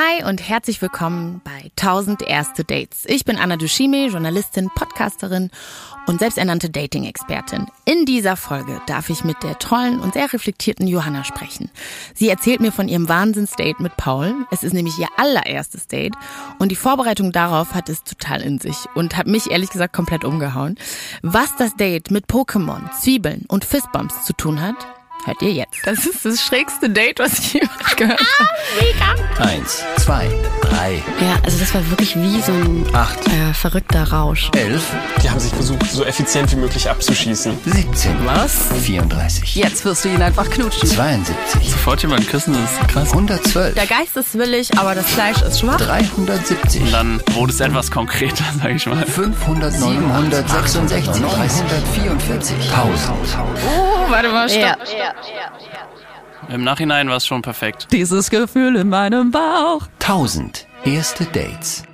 Hi und herzlich willkommen bei 1000 erste Dates. Ich bin Anna Dushime, Journalistin, Podcasterin und selbsternannte Dating-Expertin. In dieser Folge darf ich mit der tollen und sehr reflektierten Johanna sprechen. Sie erzählt mir von ihrem Wahnsinnsdate mit Paul. Es ist nämlich ihr allererstes Date und die Vorbereitung darauf hat es total in sich und hat mich ehrlich gesagt komplett umgehauen. Was das Date mit Pokémon, Zwiebeln und Fistbumps zu tun hat, Hört ihr jetzt. Das ist das schrägste Date, was ich jemals gehört habe. Eins, zwei, drei, Ja, also das war wirklich wie so ein acht, äh, verrückter Rausch. elf, Die haben sich versucht, so effizient wie möglich abzuschießen. 17, Was? 34, Jetzt wirst du ihn einfach knutschen. 72, Sofort jemanden küssen, das ist krass. 112, Der Geist ist willig, aber das Fleisch ist schwach. 370, Dann wurde es etwas konkreter, sag ich mal. 500, 966, 344, 1000. Oh, warte mal, stopp. Ja. Im Nachhinein war es schon perfekt. Dieses Gefühl in meinem Bauch. 1000 erste Dates.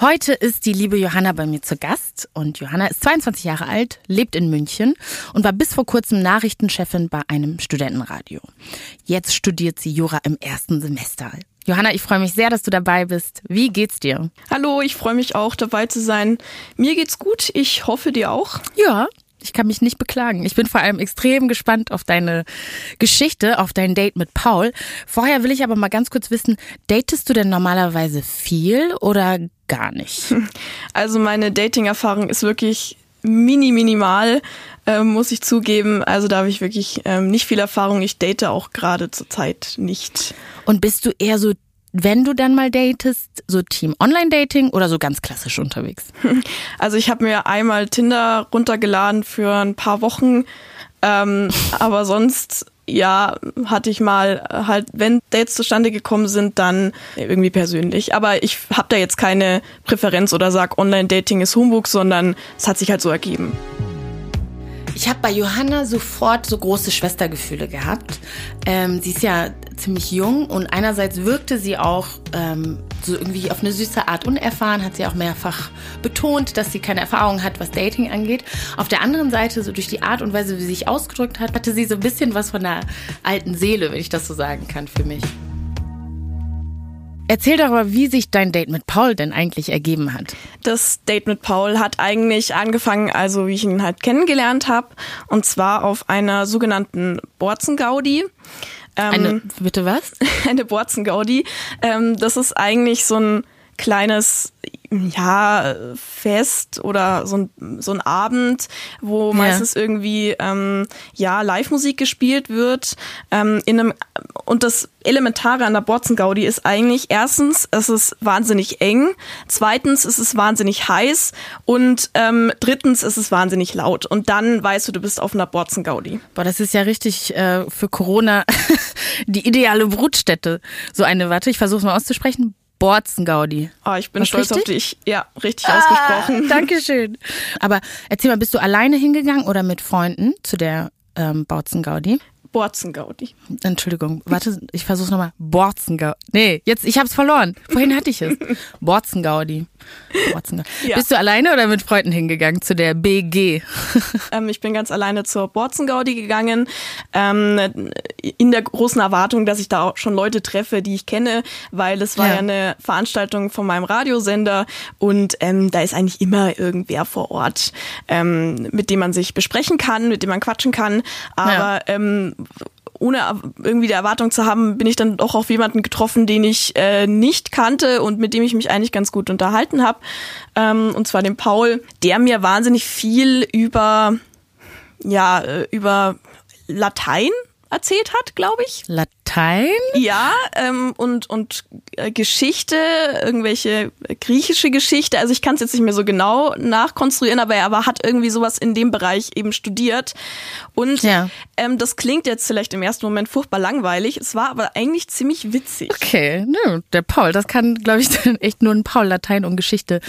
Heute ist die liebe Johanna bei mir zu Gast und Johanna ist 22 Jahre alt, lebt in München und war bis vor kurzem Nachrichtenchefin bei einem Studentenradio. Jetzt studiert sie Jura im ersten Semester. Johanna, ich freue mich sehr, dass du dabei bist. Wie geht's dir? Hallo, ich freue mich auch dabei zu sein. Mir geht's gut, ich hoffe dir auch. Ja, ich kann mich nicht beklagen. Ich bin vor allem extrem gespannt auf deine Geschichte, auf dein Date mit Paul. Vorher will ich aber mal ganz kurz wissen, datest du denn normalerweise viel oder gar nicht? Also meine Dating-Erfahrung ist wirklich mini minimal, ähm, muss ich zugeben. Also da habe ich wirklich ähm, nicht viel Erfahrung. Ich date auch gerade zurzeit nicht. Und bist du eher so, wenn du dann mal datest, so Team Online-Dating oder so ganz klassisch unterwegs? Also ich habe mir einmal Tinder runtergeladen für ein paar Wochen, ähm, aber sonst ja hatte ich mal halt, wenn Dates zustande gekommen sind, dann irgendwie persönlich. Aber ich habe da jetzt keine Präferenz oder sag Online-Dating ist Humbug, sondern es hat sich halt so ergeben. Ich habe bei Johanna sofort so große Schwestergefühle gehabt. Ähm, sie ist ja ziemlich jung und einerseits wirkte sie auch ähm, so irgendwie auf eine süße Art unerfahren, hat sie auch mehrfach betont, dass sie keine Erfahrung hat, was Dating angeht. Auf der anderen Seite, so durch die Art und Weise, wie sie sich ausgedrückt hat, hatte sie so ein bisschen was von der alten Seele, wenn ich das so sagen kann, für mich. Erzähl doch aber, wie sich dein Date mit Paul denn eigentlich ergeben hat. Das Date mit Paul hat eigentlich angefangen, also wie ich ihn halt kennengelernt habe, und zwar auf einer sogenannten Borzengaudi. Ähm, Eine, bitte was? eine Borzengaudi. Ähm, das ist eigentlich so ein kleines ja Fest oder so ein, so ein Abend, wo meistens irgendwie ähm, ja Live-Musik gespielt wird. Ähm, in einem und das Elementare an der Borzengaudi ist eigentlich erstens, es ist wahnsinnig eng, zweitens ist es wahnsinnig heiß und ähm, drittens ist es wahnsinnig laut. Und dann weißt du, du bist auf einer Borzengaudi. Boah, das ist ja richtig äh, für Corona die ideale Brutstätte. So eine, warte, ich versuche es mal auszusprechen. Borzengaudi. Oh, ich bin Was, stolz auf richtig? dich. Ja, richtig ausgesprochen. Ah, Dankeschön. Aber erzähl mal, bist du alleine hingegangen oder mit Freunden zu der ähm, Borzengaudi? Borzengaudi. Entschuldigung, warte, ich versuch's nochmal. Borzengaudi. Nee, jetzt, ich hab's verloren. Vorhin hatte ich es. Borzengaudi. Borzengaudi. Ja. Bist du alleine oder mit Freunden hingegangen zu der BG? Ähm, ich bin ganz alleine zur Borzengaudi gegangen, ähm, in der großen Erwartung, dass ich da auch schon Leute treffe, die ich kenne, weil es war Ja. ja, eine Veranstaltung von meinem Radiosender und ähm, da ist eigentlich immer irgendwer vor Ort, ähm, mit dem man sich besprechen kann, mit dem man quatschen kann. Aber Ja. Ohne irgendwie die Erwartung zu haben, bin ich dann doch auf jemanden getroffen, den ich äh, nicht kannte und mit dem ich mich eigentlich ganz gut unterhalten habe. Ähm, und zwar den Paul, der mir wahnsinnig viel über ja äh, über Latein erzählt hat, glaube ich. Latein? Ja, ähm, und, und äh, Geschichte, irgendwelche griechische Geschichte. Also ich kann es jetzt nicht mehr so genau nachkonstruieren, aber er aber hat irgendwie sowas in dem Bereich eben studiert. Und Ja. ähm, das klingt jetzt vielleicht im ersten Moment furchtbar langweilig. Es war aber eigentlich ziemlich witzig. Okay, ne, der Paul, das kann, glaube ich, dann echt nur ein Paul Latein und Geschichte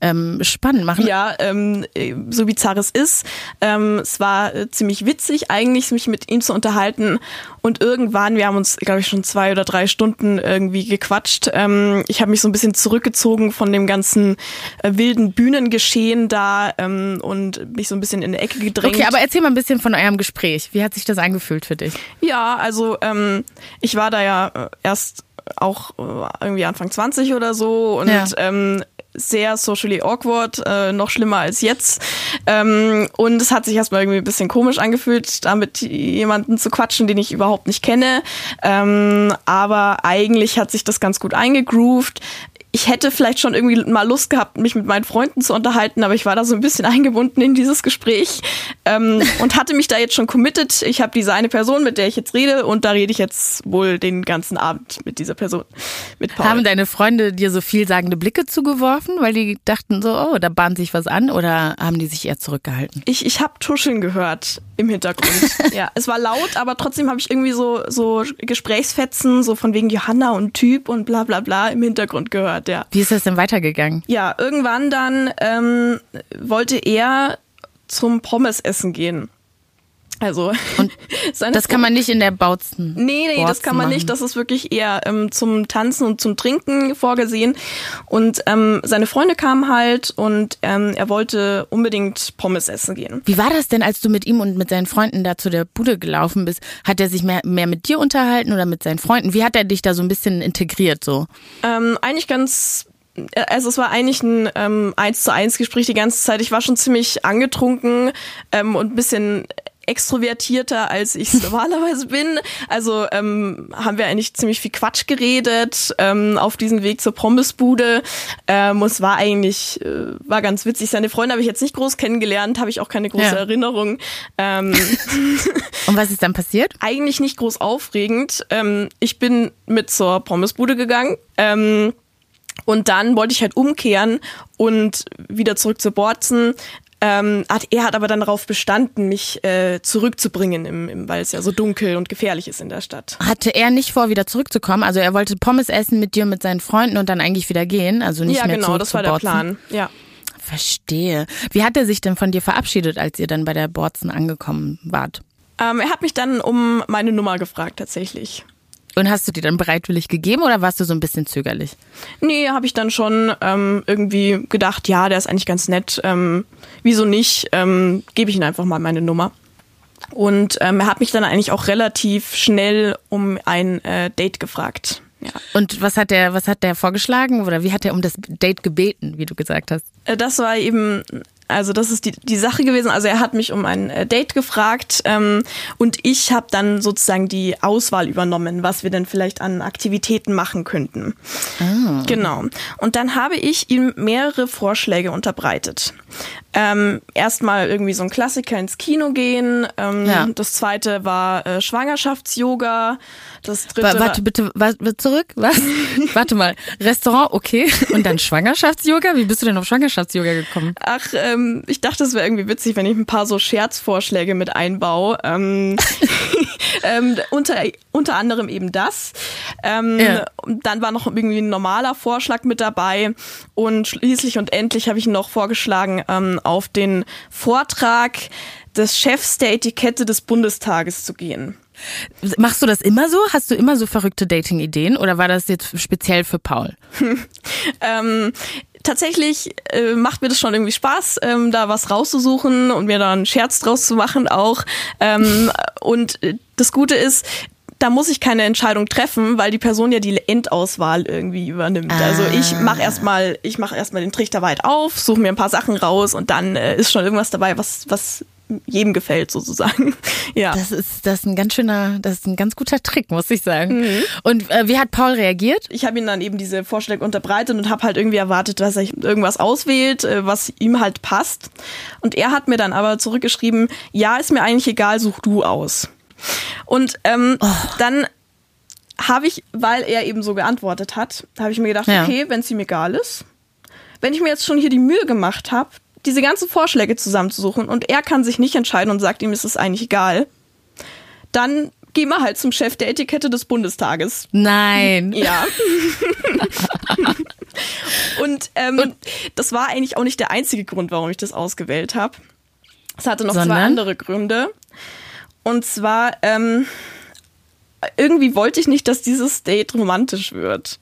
ähm, spannend machen. Ja, ähm, äh, so bizarr es ist. Ähm, es war äh, ziemlich witzig, eigentlich mich mit ihm zu unterhalten. Und irgendwann, wir haben uns, glaube ich, schon zwei oder drei Stunden irgendwie gequatscht. Ähm, ich habe mich so ein bisschen zurückgezogen von dem ganzen äh, wilden Bühnengeschehen da ähm, und mich so ein bisschen in eine Ecke gedrängt. Okay, aber erzähl mal ein bisschen von eurem Gespräch. Wie hat sich das angefühlt für dich? Ja, also ähm, ich war da ja äh, erst auch äh, irgendwie Anfang 20 oder so und Ja. ähm, sehr socially awkward, äh, noch schlimmer als jetzt. Ähm, und es hat sich erstmal irgendwie ein bisschen komisch angefühlt, da mit jemanden zu quatschen, den ich überhaupt nicht kenne. Ähm, aber eigentlich hat sich das ganz gut eingegroovt. Ich hätte vielleicht schon irgendwie mal Lust gehabt, mich mit meinen Freunden zu unterhalten, aber ich war da so ein bisschen eingebunden in dieses Gespräch ähm, und hatte mich da jetzt schon committed. Ich habe diese eine Person, mit der ich jetzt rede und da rede ich jetzt wohl den ganzen Abend mit dieser Person, mit Paul. Haben deine Freunde dir so vielsagende Blicke zugeworfen, weil die dachten so, oh, da bahnt sich was an oder haben die sich eher zurückgehalten? Ich, ich habe Tuscheln gehört im Hintergrund. ja, es war laut, aber trotzdem habe ich irgendwie so, so Gesprächsfetzen, so von wegen Johanna und Typ und bla bla bla im Hintergrund gehört, ja. Wie ist das denn weitergegangen? Ja, irgendwann dann ähm, wollte er zum Pommes essen gehen. Also Das kann man nicht in der Bautzen. Nee, nee, das kann man nicht. Das ist wirklich eher ähm, zum Tanzen und zum Trinken vorgesehen. Und ähm, seine Freunde kamen halt und ähm, er wollte unbedingt Pommes essen gehen. Wie war das denn, als du mit ihm und mit seinen Freunden da zu der Bude gelaufen bist? Hat er sich mehr, mehr mit dir unterhalten oder mit seinen Freunden? Wie hat er dich da so ein bisschen integriert so? Ähm, eigentlich ganz äh, also es war eigentlich ein ähm, eins zu eins Gespräch die ganze Zeit. Ich war schon ziemlich angetrunken ähm, und ein bisschen extrovertierter, als ich normalerweise bin. Also ähm, haben wir eigentlich ziemlich viel Quatsch geredet ähm, auf diesem Weg zur Pommesbude. Ähm, und es war eigentlich, äh, war ganz witzig. Seine Freunde habe ich jetzt nicht groß kennengelernt, habe ich auch keine große Ja. Erinnerung. Ähm, Und was ist dann passiert? eigentlich nicht groß aufregend. Ähm, ich bin mit zur Pommesbude gegangen. Ähm, und dann wollte ich halt umkehren und wieder zurück zu Borzen. Ähm, hat, er hat aber dann darauf bestanden, mich äh, zurückzubringen, im, im, weil es ja so dunkel und gefährlich ist in der Stadt. Hatte er nicht vor, wieder zurückzukommen? Also er wollte Pommes essen mit dir und mit seinen Freunden und dann eigentlich wieder gehen? Also nicht ja, mehr genau, zurück das zu war der Borzen? Plan. Ja. Verstehe. Wie hat er sich denn von dir verabschiedet, als ihr dann bei der Borzen angekommen wart? Ähm, er hat mich dann um meine Nummer gefragt, tatsächlich. Und hast du die dann bereitwillig gegeben oder warst du so ein bisschen zögerlich? Nee, habe ich dann schon ähm, irgendwie gedacht, ja, der ist eigentlich ganz nett. Ähm, wieso nicht? Ähm, Gebe ich ihm einfach mal meine Nummer. Und ähm, er hat mich dann eigentlich auch relativ schnell um ein äh, Date gefragt. Ja. Und was hat der, was hat der vorgeschlagen oder wie hat er um das Date gebeten, wie du gesagt hast? Äh, Das war eben, also das ist die, die Sache gewesen. Also er hat mich um ein äh, Date gefragt ähm, und ich habe dann sozusagen die Auswahl übernommen, was wir denn vielleicht an Aktivitäten machen könnten. Genau. Und dann habe ich ihm mehrere Vorschläge unterbreitet. Ähm, Erstmal irgendwie so ein Klassiker ins Kino gehen. Ähm, Ja. Das zweite war äh, Schwangerschafts-Yoga. Das dritte Wa- Warte bitte, wa- wa- zurück, was? Warte mal, Restaurant, okay. Und dann Schwangerschafts-Yoga? Wie bist du denn auf Schwangerschafts-Yoga gekommen? Ach, ähm, ich dachte, es wäre irgendwie witzig, wenn ich ein paar so Scherzvorschläge mit einbaue. Ähm, ähm, unter, unter anderem eben das. Ähm, Ja. Dann war noch irgendwie ein normaler Vorschlag mit dabei. Und schließlich und endlich habe ich noch vorgeschlagen, ähm, auf den Vortrag des Chefs der Etikette des Bundestages zu gehen. Machst du das immer so? Hast du immer so verrückte Dating-Ideen oder war das jetzt speziell für Paul? Ähm, tatsächlich äh, macht mir das schon irgendwie Spaß, ähm, da was rauszusuchen und mir da einen Scherz draus zu machen auch. Ähm, und äh, das Gute ist, da muss ich keine Entscheidung treffen, weil die Person ja die Endauswahl irgendwie übernimmt. Also ich mache erstmal, ich mache erstmal den Trichter weit auf, suche mir ein paar Sachen raus und dann äh, ist schon irgendwas dabei, was was jedem gefällt sozusagen. Ja. Das ist, das ist ein ganz schöner, das ist ein ganz guter Trick, muss ich sagen. Und äh, wie hat Paul reagiert? ich habe ihm dann eben diese Vorschläge unterbreitet und habe halt irgendwie erwartet, dass er irgendwas auswählt, äh, was ihm halt passt. Und er hat mir dann aber zurückgeschrieben, ja, ist mir eigentlich egal, such du aus. Und ähm, dann habe ich, weil er eben so geantwortet hat, habe ich mir gedacht, Ja. okay, wenn es ihm egal ist, wenn ich mir jetzt schon hier die Mühe gemacht habe, diese ganzen Vorschläge zusammenzusuchen und er kann sich nicht entscheiden und sagt ihm, ist es eigentlich egal, dann gehen wir halt zum Chef der Etikette des Bundestages. Nein. Ja. und, ähm, das war eigentlich auch nicht der einzige Grund, warum ich das ausgewählt habe. Es hatte noch zwei Sondern? andere Gründe. Und zwar, ähm, irgendwie wollte ich nicht, dass dieses Date romantisch wird.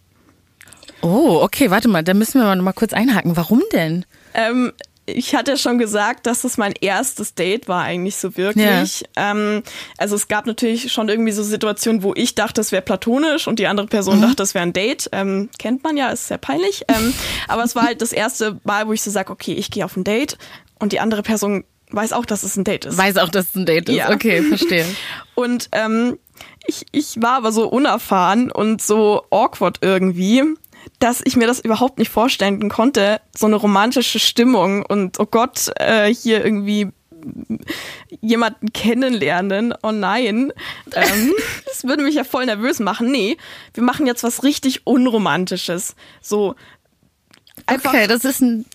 Oh, okay, warte mal, da müssen wir mal mal kurz einhaken. Warum denn? Ähm, ich hatte schon gesagt, dass das mein erstes Date war eigentlich so wirklich. Ja. Ähm, also es gab natürlich schon irgendwie so Situationen, wo ich dachte, es wäre platonisch und die andere Person mhm. dachte, es wäre ein Date. Ähm, kennt man ja, ist sehr peinlich. Ähm, aber es war halt das erste Mal, wo ich so sage, okay, ich gehe auf ein Date und die andere Person weiß auch, dass es ein Date ist. Weiß auch, dass es ein Date ist. Ja. Okay, verstehe. und ähm, ich, ich war aber so unerfahren und so awkward irgendwie dass ich mir das überhaupt nicht vorstellen konnte, so eine romantische Stimmung und oh Gott, äh, hier irgendwie jemanden kennenlernen. Oh nein, ähm, das würde mich ja voll nervös machen. Nee, wir machen jetzt was richtig Unromantisches. So einfach. Okay, das ist ein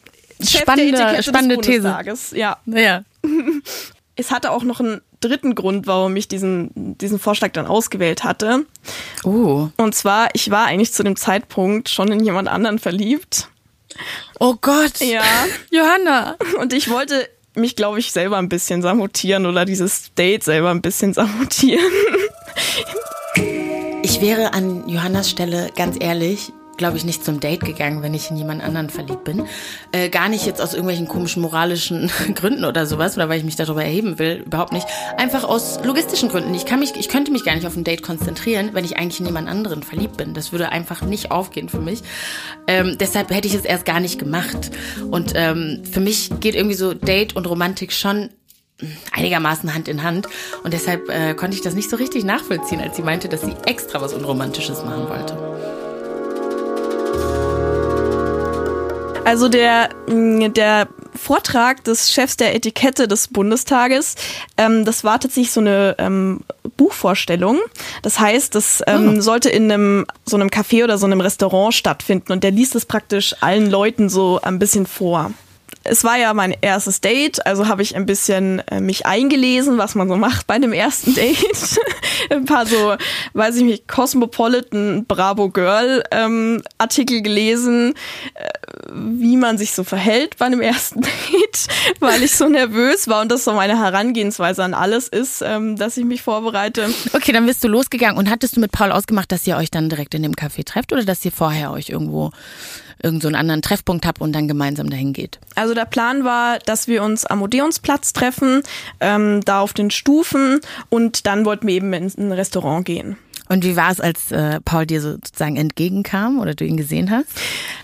spannende, spannende These. Ja. ja. es hatte auch noch einen dritten Grund, warum ich diesen, diesen Vorschlag dann ausgewählt hatte. Oh. Und zwar, ich war eigentlich zu dem Zeitpunkt schon in jemand anderen verliebt. Oh Gott. Ja. Johanna. Und ich wollte mich, glaube ich, selber ein bisschen sabotieren oder dieses Date selber ein bisschen sabotieren. Ich wäre an Johannas Stelle ganz ehrlich glaube ich, nicht zum Date gegangen, wenn ich in jemand anderen verliebt bin. Äh, gar nicht jetzt aus irgendwelchen komischen moralischen Gründen oder sowas oder weil ich mich darüber erheben will, überhaupt nicht. Einfach aus logistischen Gründen. Ich kann mich, ich könnte mich gar nicht auf ein Date konzentrieren, wenn ich eigentlich in jemand anderen verliebt bin. Das würde einfach nicht aufgehen für mich. Ähm, deshalb hätte ich es erst gar nicht gemacht. Und ähm, für mich geht irgendwie so Date und Romantik schon einigermaßen Hand in Hand. Und deshalb äh, konnte ich das nicht so richtig nachvollziehen, als sie meinte, dass sie extra was Unromantisches machen wollte. Also der, mm, der Vortrag des Chefs der Etikette des Bundestages, ähm, das war tatsächlich so eine ähm, Buchvorstellung. Das heißt, das ähm, oh. sollte in einem so einem Café oder so einem Restaurant stattfinden und der liest es praktisch allen Leuten so ein bisschen vor es war ja mein erstes Date, also habe ich ein bisschen äh, mich eingelesen, was man so macht bei einem ersten Date. ein paar so, weiß ich nicht, Cosmopolitan Bravo Girl ähm, Artikel gelesen, äh, wie man sich so verhält bei einem ersten Date, weil ich so nervös war und das so meine Herangehensweise an alles ist, ähm, dass ich mich vorbereite. Okay, dann bist du losgegangen und hattest du mit Paul ausgemacht, dass ihr euch dann direkt in dem Café trefft oder dass ihr vorher euch irgendwo irgendeinen so einen anderen Treffpunkt habt und dann gemeinsam dahin geht? Also der Plan war, dass wir uns am Odeonsplatz treffen, ähm, da auf den Stufen und dann wollten wir eben in ein Restaurant gehen. Und wie war es, als äh, Paul dir sozusagen entgegenkam oder du ihn gesehen hast?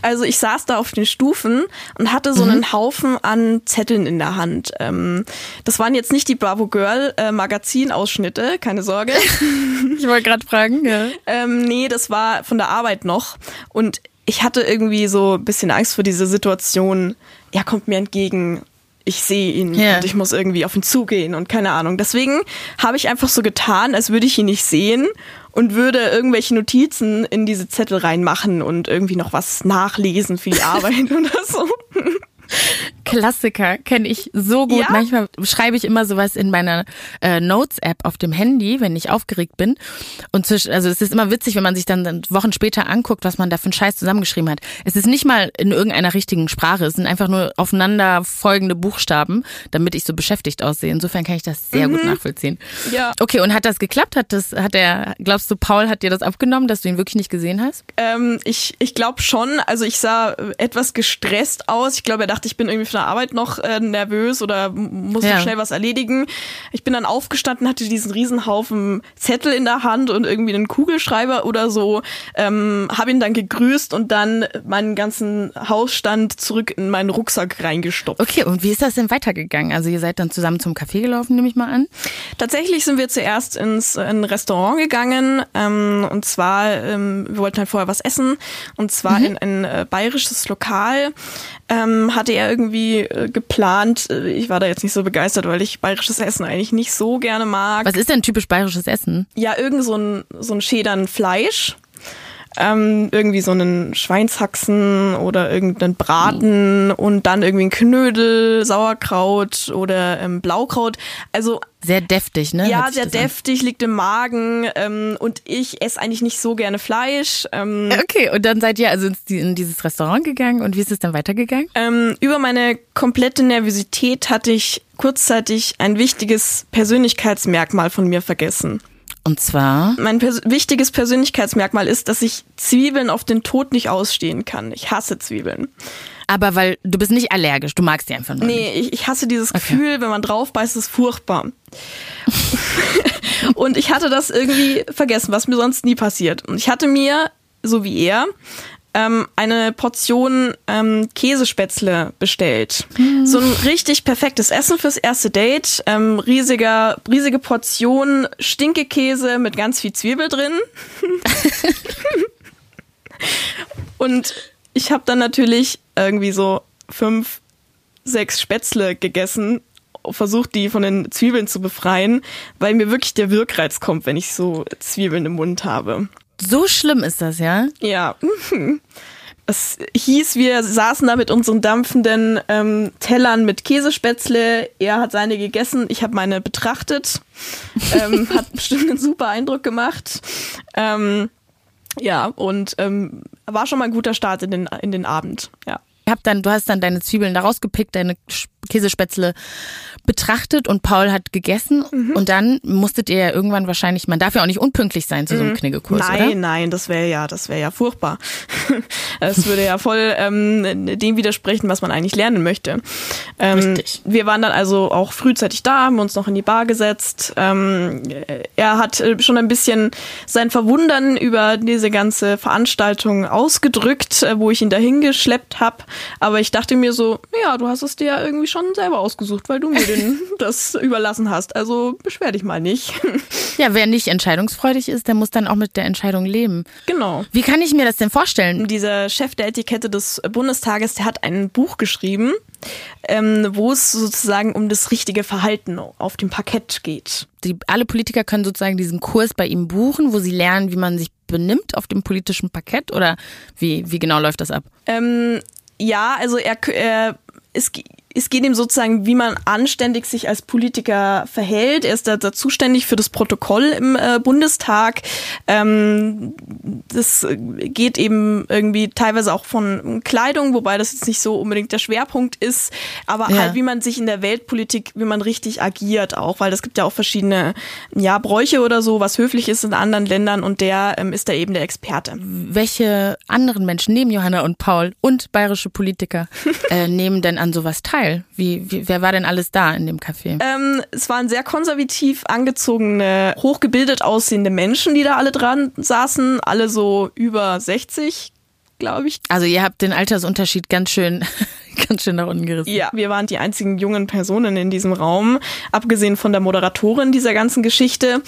Also ich saß da auf den Stufen und hatte so mhm. einen Haufen an Zetteln in der Hand. Ähm, das waren jetzt nicht die Bravo Girl äh, Magazinausschnitte, keine Sorge. ich wollte gerade fragen. Ja. Ähm, nee, das war von der Arbeit noch. Und ich hatte irgendwie so ein bisschen Angst vor dieser Situation. Er kommt mir entgegen, ich sehe ihn yeah. und ich muss irgendwie auf ihn zugehen und keine Ahnung. Deswegen habe ich einfach so getan, als würde ich ihn nicht sehen und würde irgendwelche Notizen in diese Zettel reinmachen und irgendwie noch was nachlesen für die Arbeit oder so. Klassiker, kenne ich so gut. Ja? Manchmal schreibe ich immer sowas in meiner äh, Notes-App auf dem Handy, wenn ich aufgeregt bin. Und zwisch, also es ist immer witzig, wenn man sich dann Wochen später anguckt, was man da für einen Scheiß zusammengeschrieben hat. Es ist nicht mal in irgendeiner richtigen Sprache, es sind einfach nur aufeinander folgende Buchstaben, damit ich so beschäftigt aussehe. Insofern kann ich das sehr mhm. gut nachvollziehen. Ja. Okay, und hat das geklappt? Hat das, hat er, glaubst du, Paul hat dir das abgenommen, dass du ihn wirklich nicht gesehen hast? Ähm, ich ich glaube schon. Also ich sah etwas gestresst aus. Ich glaube, er dachte, ich bin irgendwie der Arbeit noch äh, nervös oder musste ja. schnell was erledigen. Ich bin dann aufgestanden, hatte diesen Riesenhaufen Zettel in der Hand und irgendwie einen Kugelschreiber oder so, ähm, habe ihn dann gegrüßt und dann meinen ganzen Hausstand zurück in meinen Rucksack reingestopft. Okay, und wie ist das denn weitergegangen? Also ihr seid dann zusammen zum Café gelaufen, nehme ich mal an? Tatsächlich sind wir zuerst ins in ein Restaurant gegangen ähm, und zwar, ähm, wir wollten halt vorher was essen und zwar mhm. in ein äh, bayerisches Lokal ähm, hatte er irgendwie äh, geplant. Äh, ich war da jetzt nicht so begeistert, weil ich bayerisches Essen eigentlich nicht so gerne mag. Was ist denn typisch bayerisches Essen? Ja, irgend so ein, so ein Schädern Fleisch ähm, irgendwie so einen Schweinshaxen oder irgendeinen Braten und dann irgendwie ein Knödel, Sauerkraut oder ähm, Blaukraut. Also sehr deftig, ne? Ja, sehr deftig, an. liegt im Magen ähm, und ich esse eigentlich nicht so gerne Fleisch. Ähm, okay, und dann seid ihr also in dieses Restaurant gegangen und wie ist es dann weitergegangen? Ähm, über meine komplette Nervosität hatte ich kurzzeitig ein wichtiges Persönlichkeitsmerkmal von mir vergessen. Und zwar? Mein pers wichtiges Persönlichkeitsmerkmal ist, dass ich Zwiebeln auf den Tod nicht ausstehen kann. Ich hasse Zwiebeln. Aber weil du bist nicht allergisch, du magst die einfach nur Nee, nicht. ich, ich hasse dieses Gefühl, wenn man drauf beißt, ist furchtbar. und ich hatte das irgendwie vergessen, was mir sonst nie passiert. Und ich hatte mir, so wie er, ähm, eine Portion ähm, Käsespätzle bestellt. So ein richtig perfektes Essen fürs erste Date. Ähm, riesiger, riesige Portion Stinkekäse mit ganz viel Zwiebel drin. Und ich habe dann natürlich irgendwie so fünf, sechs Spätzle gegessen, versucht die von den Zwiebeln zu befreien, weil mir wirklich der Wirkreiz kommt, wenn ich so Zwiebeln im Mund habe. So schlimm ist das, ja? Ja. Es hieß, wir saßen da mit unseren dampfenden ähm, Tellern mit Käsespätzle. Er hat seine gegessen, ich habe meine betrachtet. Ähm, hat bestimmt einen super Eindruck gemacht. Ähm, ja, und ähm, war schon mal ein guter Start in den, in den Abend. Ja. Ich hab dann, du hast dann deine Zwiebeln da rausgepickt, deine Käsespätzle betrachtet und Paul hat gegessen Mhm. und dann musstet ihr ja irgendwann wahrscheinlich, man darf ja auch nicht unpünktlich sein zu so einem Kniggekurs, Mhm. Nein, oder? nein, das wäre ja, das wäre ja furchtbar. Das würde ja voll ähm, dem widersprechen, was man eigentlich lernen möchte. Ähm, Richtig. Wir waren dann also auch frühzeitig da, haben uns noch in die Bar gesetzt. Ähm, er hat äh, schon ein bisschen sein Verwundern über diese ganze Veranstaltung ausgedrückt, äh, wo ich ihn dahin geschleppt habe. Aber ich dachte mir so, ja, du hast es dir ja irgendwie schon selber ausgesucht, weil du mir den, das überlassen hast. Also beschwer dich mal nicht. Ja, wer nicht entscheidungsfreudig ist, der muss dann auch mit der Entscheidung leben. genau. Wie kann ich mir das denn vorstellen? Dieser Chef der Etikette des Bundestages, der hat ein Buch geschrieben, ähm, wo es sozusagen um das richtige Verhalten auf dem Parkett geht. Die, alle Politiker können sozusagen diesen Kurs bei ihm buchen, wo sie lernen, wie man sich benimmt auf dem politischen Parkett oder wie, wie genau läuft das ab? Ähm, ja, also er, er es, es geht ihm sozusagen, wie man anständig sich als Politiker verhält. Er ist da, da zuständig für das Protokoll im äh, Bundestag. Ähm, das geht eben irgendwie teilweise auch von Kleidung, wobei das jetzt nicht so unbedingt der Schwerpunkt ist, aber Ja. halt wie man sich in der Weltpolitik, wie man richtig agiert auch, weil es gibt ja auch verschiedene ja, Bräuche oder so, was höflich ist in anderen Ländern und der ähm, ist da eben der Experte. Welche anderen Menschen neben Johanna und Paul und bayerische Politiker äh, nehmen denn an sowas teil? Wie, wie, wer war denn alles da in dem Café? Ähm, es waren sehr konservativ angezogene, hochgebildet aussehende Menschen, die da alle dran saßen, alle so über 60, glaube ich. Also ihr habt den Altersunterschied ganz schön, ganz schön nach unten gerissen. Ja, wir waren die einzigen jungen Personen in diesem Raum, abgesehen von der Moderatorin dieser ganzen Geschichte.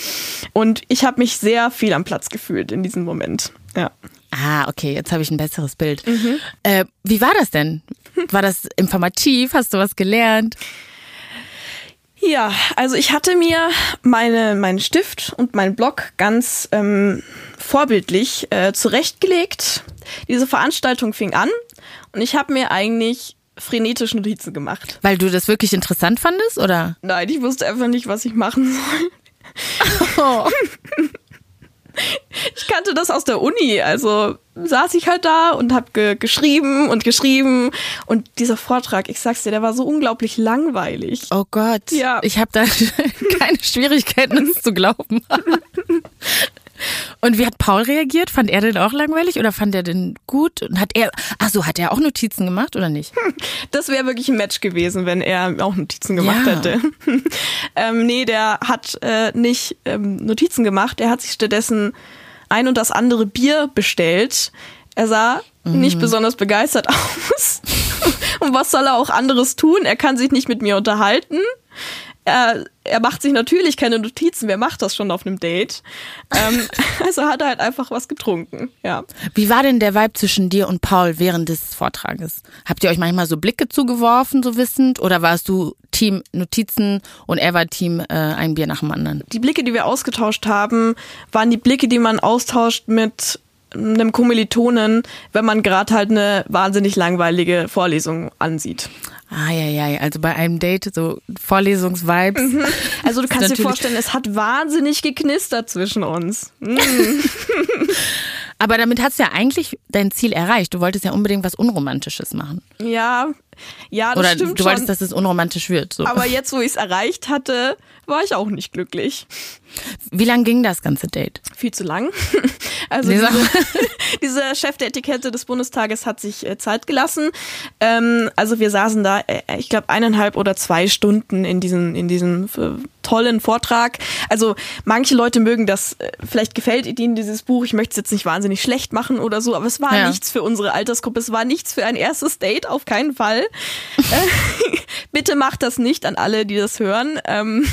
Und ich habe mich sehr viel am Platz gefühlt in diesem Moment. Ja. Ah, okay, jetzt habe ich ein besseres Bild. Äh, wie war das denn? War das informativ? Hast du was gelernt? Ja, also ich hatte mir meine, meinen Stift und meinen Block ganz ähm, vorbildlich äh, zurechtgelegt. Diese Veranstaltung fing an und ich habe mir eigentlich frenetisch Notizen gemacht. Weil du das wirklich interessant fandest, oder? Nein, ich wusste einfach nicht, was ich machen soll. Oh. Ich kannte das aus der Uni, also saß ich halt da und habe ge geschrieben und geschrieben und dieser Vortrag, ich sag's dir, der war so unglaublich langweilig. Oh Gott. Ja. Ich habe da keine Schwierigkeiten, es zu glauben. Und wie hat Paul reagiert? Fand er den auch langweilig oder fand er den gut? Und hat er, ach so, hat er auch Notizen gemacht oder nicht? Das wäre wirklich ein Match gewesen, wenn er auch Notizen gemacht Ja. hätte. ähm, nee, der hat äh, nicht ähm, Notizen gemacht, er hat sich stattdessen ein und das andere Bier bestellt. Er sah nicht besonders begeistert aus. und was soll er auch anderes tun? Er kann sich nicht mit mir unterhalten. Er, er macht sich natürlich keine Notizen. Wer macht das schon auf einem Date? Ähm, also hat er halt einfach was getrunken. Ja. Wie war denn der Vibe zwischen dir und Paul während des Vortrages? Habt ihr euch manchmal so Blicke zugeworfen, so wissend? Oder warst du Team Notizen und er war Team äh, ein Bier nach dem anderen? die Blicke, die wir ausgetauscht haben, waren die Blicke, die man austauscht mit einem Kommilitonen, wenn man gerade halt eine wahnsinnig langweilige Vorlesung ansieht. Ah, ja, ja, also bei einem Date so Vorlesungsvibes. Also du kannst dir vorstellen, es hat wahnsinnig geknistert zwischen uns. Hm. Aber damit hast du ja eigentlich dein Ziel erreicht. Du wolltest ja unbedingt was Unromantisches machen. Ja, Ja, das Oder stimmt du wolltest, schon. dass es unromantisch wird. So. Aber jetzt, wo ich es erreicht hatte, war ich auch nicht glücklich. Wie lang ging das ganze Date? Viel zu lang. Also Nee, sag diese, dieser Chef der Etikette des Bundestages hat sich äh, Zeit gelassen. Ähm, also wir saßen da, äh, ich glaube, eineinhalb oder zwei Stunden in diesem, in diesem äh, tollen Vortrag. Also manche Leute mögen das, vielleicht gefällt ihnen dieses Buch, ich möchte es jetzt nicht wahnsinnig schlecht machen oder so, aber es war Ja. nichts für unsere Altersgruppe, es war nichts für ein erstes Date, auf keinen Fall. Bitte macht das nicht an alle, die das hören. Ähm,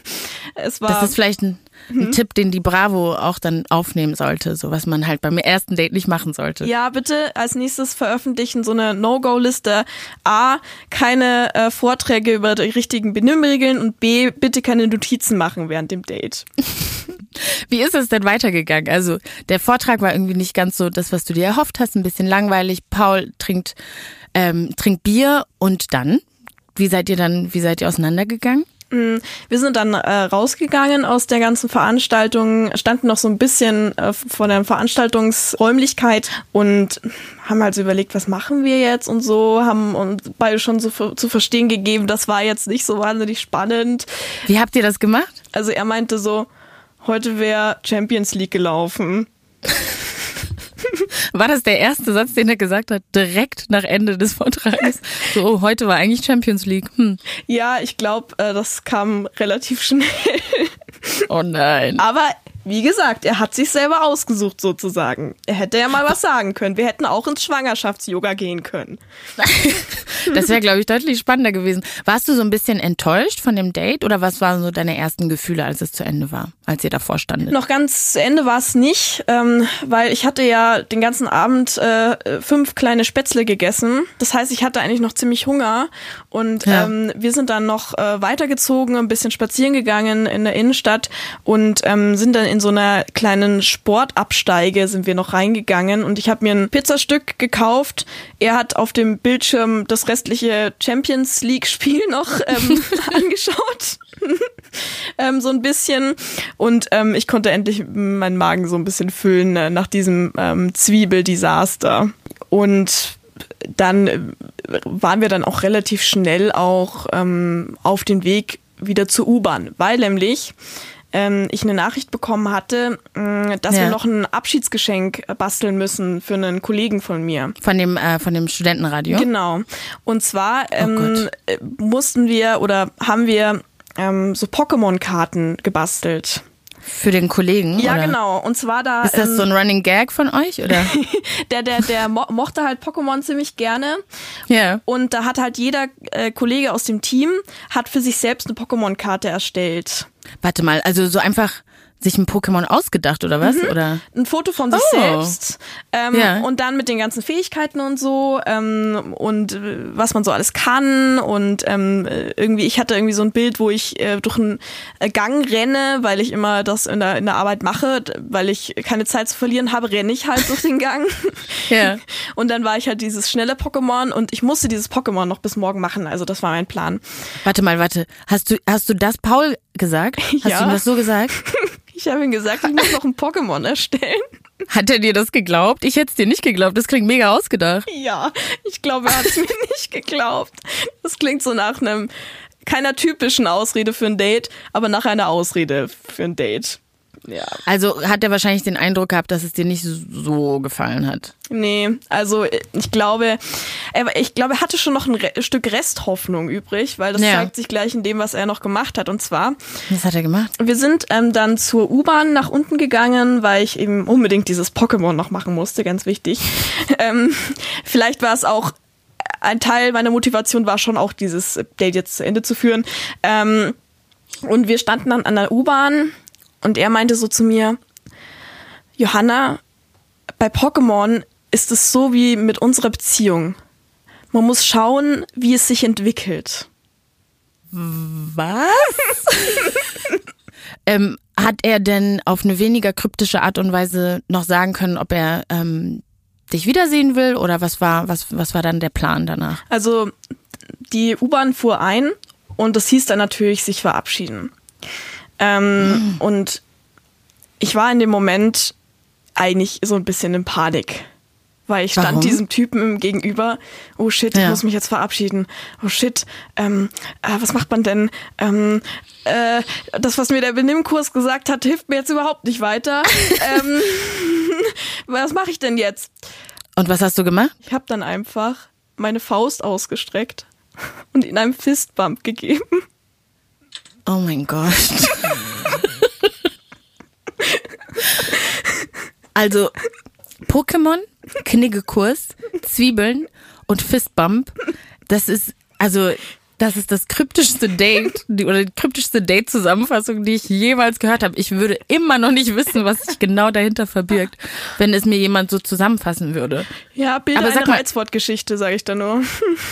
es war Das ist vielleicht ein, ein Tipp, den die Bravo auch dann aufnehmen sollte, so was man halt beim ersten Date nicht machen sollte. Ja, bitte als nächstes veröffentlichen so eine No-Go-Liste. A, keine äh, Vorträge über die richtigen Benimmregeln und B, bitte keine Notizen machen während dem Date. Wie ist es denn weitergegangen? Also der Vortrag war irgendwie nicht ganz so das, was du dir erhofft hast, ein bisschen langweilig. Paul trinkt, ähm, trinkt Bier und dann? Wie seid ihr dann, wie seid ihr auseinandergegangen? Wir sind dann äh, rausgegangen aus der ganzen Veranstaltung, standen noch so ein bisschen äh, vor der Veranstaltungsräumlichkeit und haben halt so überlegt, was machen wir jetzt und so, haben uns beide schon so ver- zu verstehen gegeben, das war jetzt nicht so wahnsinnig spannend. Wie habt ihr das gemacht? Also er meinte so, heute wäre Champions League gelaufen. War das der erste Satz, den er gesagt hat, direkt nach Ende des Vortrages? So, oh, heute war eigentlich Champions League. Hm. Ja, ich glaube, äh, das kam relativ schnell. Oh nein. Aber wie gesagt, er hat sich selber ausgesucht sozusagen. Er hätte ja mal was sagen können. Wir hätten auch ins Schwangerschafts-Yoga gehen können. Das wäre, glaube ich, deutlich spannender gewesen. Warst du so ein bisschen enttäuscht von dem Date oder was waren so deine ersten Gefühle, als es zu Ende war, als ihr davor standet? Noch ganz zu Ende war es nicht, ähm, weil ich hatte ja den ganzen Abend äh, fünf kleine Spätzle gegessen. Das heißt, ich hatte eigentlich noch ziemlich Hunger und Ja. ähm, wir sind dann noch äh, weitergezogen, ein bisschen spazieren gegangen in der Innenstadt und ähm, sind dann in so einer kleinen Sportabsteige sind wir noch reingegangen und ich habe mir ein Pizzastück gekauft. Er hat auf dem Bildschirm das restliche Champions League Spiel noch ähm, angeschaut ähm, so ein bisschen. Und ähm, ich konnte endlich meinen Magen so ein bisschen füllen äh, nach diesem ähm, Zwiebeldesaster. Und dann äh, waren wir dann auch relativ schnell auch ähm, auf den Weg wieder zur U-Bahn, weil nämlich ähm, ich eine Nachricht bekommen hatte, mh, dass Ja. wir noch ein Abschiedsgeschenk basteln müssen für einen Kollegen von mir. Von dem, äh, von dem Studentenradio? Genau. Und zwar ähm, Gott. äh, mussten wir oder haben wir ähm, so Pokémon-Karten gebastelt. Für den Kollegen? Ja, oder? genau. Und zwar da. Ist das ähm, so ein Running Gag von euch, oder? der, der, der mo mochte halt Pokémon ziemlich gerne. ja. Und da hat halt jeder äh, Kollege aus dem Team hat für sich selbst eine Pokémon-Karte erstellt. Warte mal, also so einfach sich ein Pokémon ausgedacht, oder was? Oder? Ein Foto von sich Oh. selbst ähm, Ja. und dann mit den ganzen Fähigkeiten und so ähm, und äh, was man so alles kann und ähm, äh, irgendwie, ich hatte irgendwie so ein Bild, wo ich äh, durch einen äh, Gang renne, weil ich immer das in der, in der Arbeit mache, weil ich keine Zeit zu verlieren habe, renne ich halt durch den Gang. Ja. Und dann war ich halt dieses schnelle Pokémon und ich musste dieses Pokémon noch bis morgen machen, also das war mein Plan. Warte mal, warte. Hast du, hast du das Paul gesagt? Hast Ja. du ihm das so gesagt? Ich habe ihm gesagt, ich muss noch ein Pokémon erstellen. Hat er dir das geglaubt? Ich hätte es dir nicht geglaubt. Das klingt mega ausgedacht. Ja, ich glaube, er hat es mir nicht geglaubt. Das klingt so nach einem keiner typischen Ausrede für ein Date, aber nach einer Ausrede für ein Date. Ja. Also hat er wahrscheinlich den Eindruck gehabt, dass es dir nicht so gefallen hat. Nee, also ich glaube, er, ich glaube, er hatte schon noch ein Re Stück Resthoffnung übrig, weil das Ja. zeigt sich gleich in dem, was er noch gemacht hat. Und zwar, Was hat er gemacht? wir sind ähm, dann zur U-Bahn nach unten gegangen, weil ich eben unbedingt dieses Pokémon noch machen musste, ganz wichtig. ähm, vielleicht war es auch ein Teil meiner Motivation war schon auch dieses Date jetzt zu Ende zu führen. Ähm, und wir standen dann an der U-Bahn und er meinte so zu mir, Johanna, bei Pokémon ist es so wie mit unserer Beziehung. Man muss schauen, wie es sich entwickelt. Was? ähm, hat er denn auf eine weniger kryptische Art und Weise noch sagen können, ob er ähm, dich wiedersehen will oder was war, was, was war dann der Plan danach? Also die U-Bahn fuhr ein und das hieß dann natürlich sich verabschieden. Ähm, Und ich war in dem Moment eigentlich so ein bisschen in Panik. Weil ich stand Warum? diesem Typen gegenüber. Oh shit, ich Ja. muss mich jetzt verabschieden. Oh shit, ähm, äh, was macht man denn? Ähm, äh, das, was mir der Benimmkurs gesagt hat, hilft mir jetzt überhaupt nicht weiter. ähm, was mache ich denn jetzt? Und was hast du gemacht? Ich habe dann einfach meine Faust ausgestreckt und ihn einem Fistbump gegeben. Oh mein Gott. also Pokémon, Kniggekurs, Zwiebeln und Fistbump, das ist also das ist das kryptischste Date die, oder die kryptischste Date-Zusammenfassung, die ich jemals gehört habe. Ich würde immer noch nicht wissen, was sich genau dahinter verbirgt, wenn es mir jemand so zusammenfassen würde. Ja, Bilder Aber sag eine Reizwortgeschichte, sage ich da nur.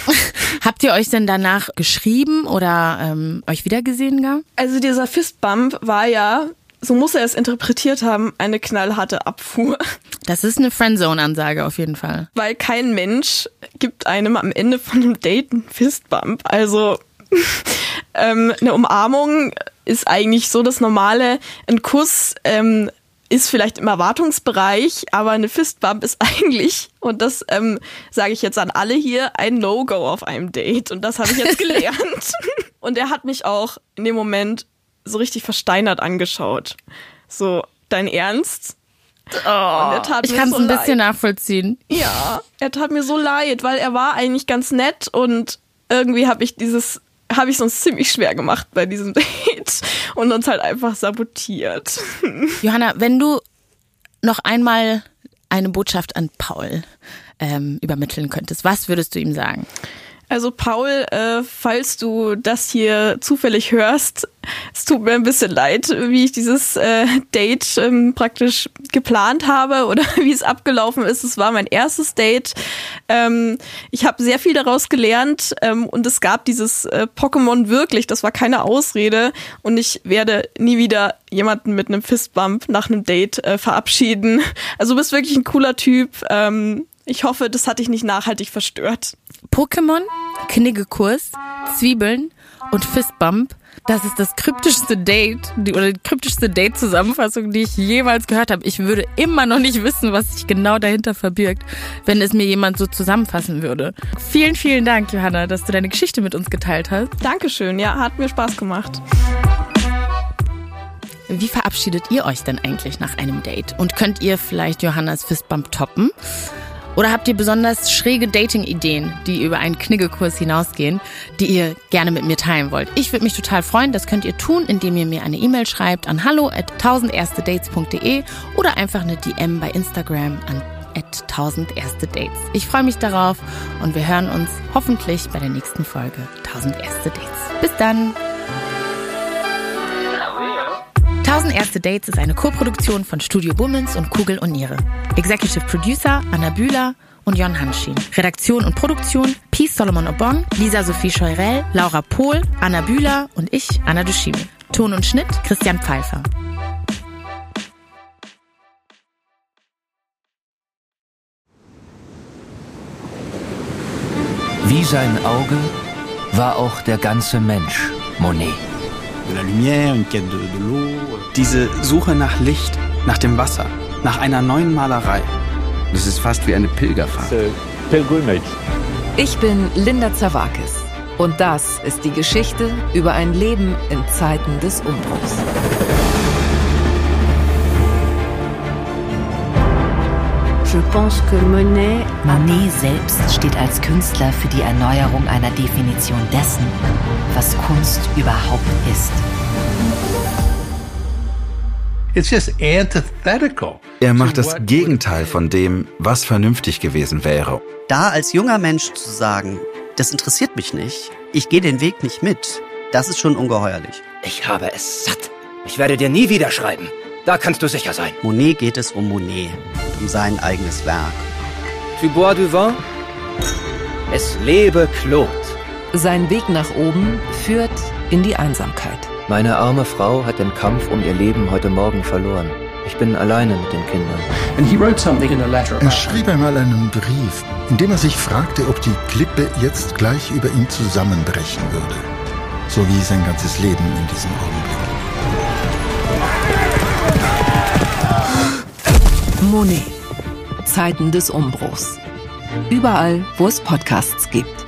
Habt ihr euch denn danach geschrieben oder ähm, euch wiedergesehen gar? Also dieser Fistbump war ja, so muss er es interpretiert haben, eine knallharte Abfuhr. Das ist eine Friendzone-Ansage auf jeden Fall. Weil kein Mensch gibt einem am Ende von einem Date einen Fistbump. Also ähm, eine Umarmung ist eigentlich so das Normale. Ein Kuss ähm, ist vielleicht im Erwartungsbereich, aber eine Fistbump ist eigentlich, und das ähm, sage ich jetzt an alle hier, ein No-Go auf einem Date. Und das habe ich jetzt gelernt. und er hat mich auch in dem Moment so richtig versteinert angeschaut. So, dein Ernst? Er tat Ich kann es so ein bisschen leid. nachvollziehen. Ja, er tat mir so leid, weil er war eigentlich ganz nett und irgendwie habe ich dieses habe ich es uns ziemlich schwer gemacht bei diesem Date und uns halt einfach sabotiert. Johanna, wenn du noch einmal eine Botschaft an Paul ähm, übermitteln könntest, was würdest du ihm sagen? Also Paul, äh, falls du das hier zufällig hörst, es tut mir ein bisschen leid, wie ich dieses äh, Date ähm, praktisch geplant habe oder wie es abgelaufen ist. Es war mein erstes Date. Ähm, ich habe sehr viel daraus gelernt ähm, und es gab dieses äh, Pokémon wirklich. Das war keine Ausrede und ich werde nie wieder jemanden mit einem Fistbump nach einem Date äh, verabschieden. Also du bist wirklich ein cooler Typ. Ähm, ich hoffe, das hat dich nicht nachhaltig verstört. Pokémon, Kniggekurs, Zwiebeln und Fistbump. Das ist das kryptischste Date die, oder die kryptischste Date-Zusammenfassung, die ich jemals gehört habe. Ich würde immer noch nicht wissen, was sich genau dahinter verbirgt, wenn es mir jemand so zusammenfassen würde. Vielen, vielen Dank, Johanna, dass du deine Geschichte mit uns geteilt hast. Dankeschön, ja, hat mir Spaß gemacht. Wie verabschiedet ihr euch denn eigentlich nach einem Date? Und könnt ihr vielleicht Johannas Fistbump toppen? Oder habt ihr besonders schräge Dating-Ideen, die über einen Kniggekurs hinausgehen, die ihr gerne mit mir teilen wollt? Ich würde mich total freuen. Das könnt ihr tun, indem ihr mir eine E-Mail schreibt an hallo at 1000erstedates.de oder einfach eine DM bei Instagram an at 1000 erste Dates. Ich freue mich darauf und wir hören uns hoffentlich bei der nächsten Folge 1000 erste Dates. Bis dann! 1000 Erste Dates ist eine Koproduktion von Studio Bummens und Kugel und Niere. Executive Producer Anna Bühler und Jon Hanschin. Redaktion und Produktion Peace Solomon Obong, Lisa Sophie Scheurell, Laura Pohl, Anna Bühler und ich, Anna Dushime. Ton und Schnitt Christian Pfeiffer. Wie sein Auge war auch der ganze Mensch Monet. Diese Suche nach Licht, nach dem Wasser, nach einer neuen Malerei. Das ist fast wie eine Pilgerfahrt. Ich bin Linda Zawakis und das ist die Geschichte über ein Leben in Zeiten des Umbruchs. Monet selbst steht als Künstler für die Erneuerung einer Definition dessen, was Kunst überhaupt ist. Er macht das Gegenteil von dem, was vernünftig gewesen wäre. Da als junger Mensch zu sagen, das interessiert mich nicht, ich gehe den Weg nicht mit, das ist schon ungeheuerlich. Ich habe es satt. Ich werde dir nie wieder schreiben. Da kannst du sicher sein. Monet geht es um Monet, um sein eigenes Werk. Tu bois du vin? Es lebe Claude. Sein Weg nach oben führt in die Einsamkeit. Meine arme Frau hat den Kampf um ihr Leben heute Morgen verloren. Ich bin alleine mit den Kindern. Er schrieb einmal einen Brief, in dem er sich fragte, ob die Klippe jetzt gleich über ihn zusammenbrechen würde. So wie sein ganzes Leben in diesem Augenblick. Monet. Zeiten des Umbruchs. Überall, wo es Podcasts gibt.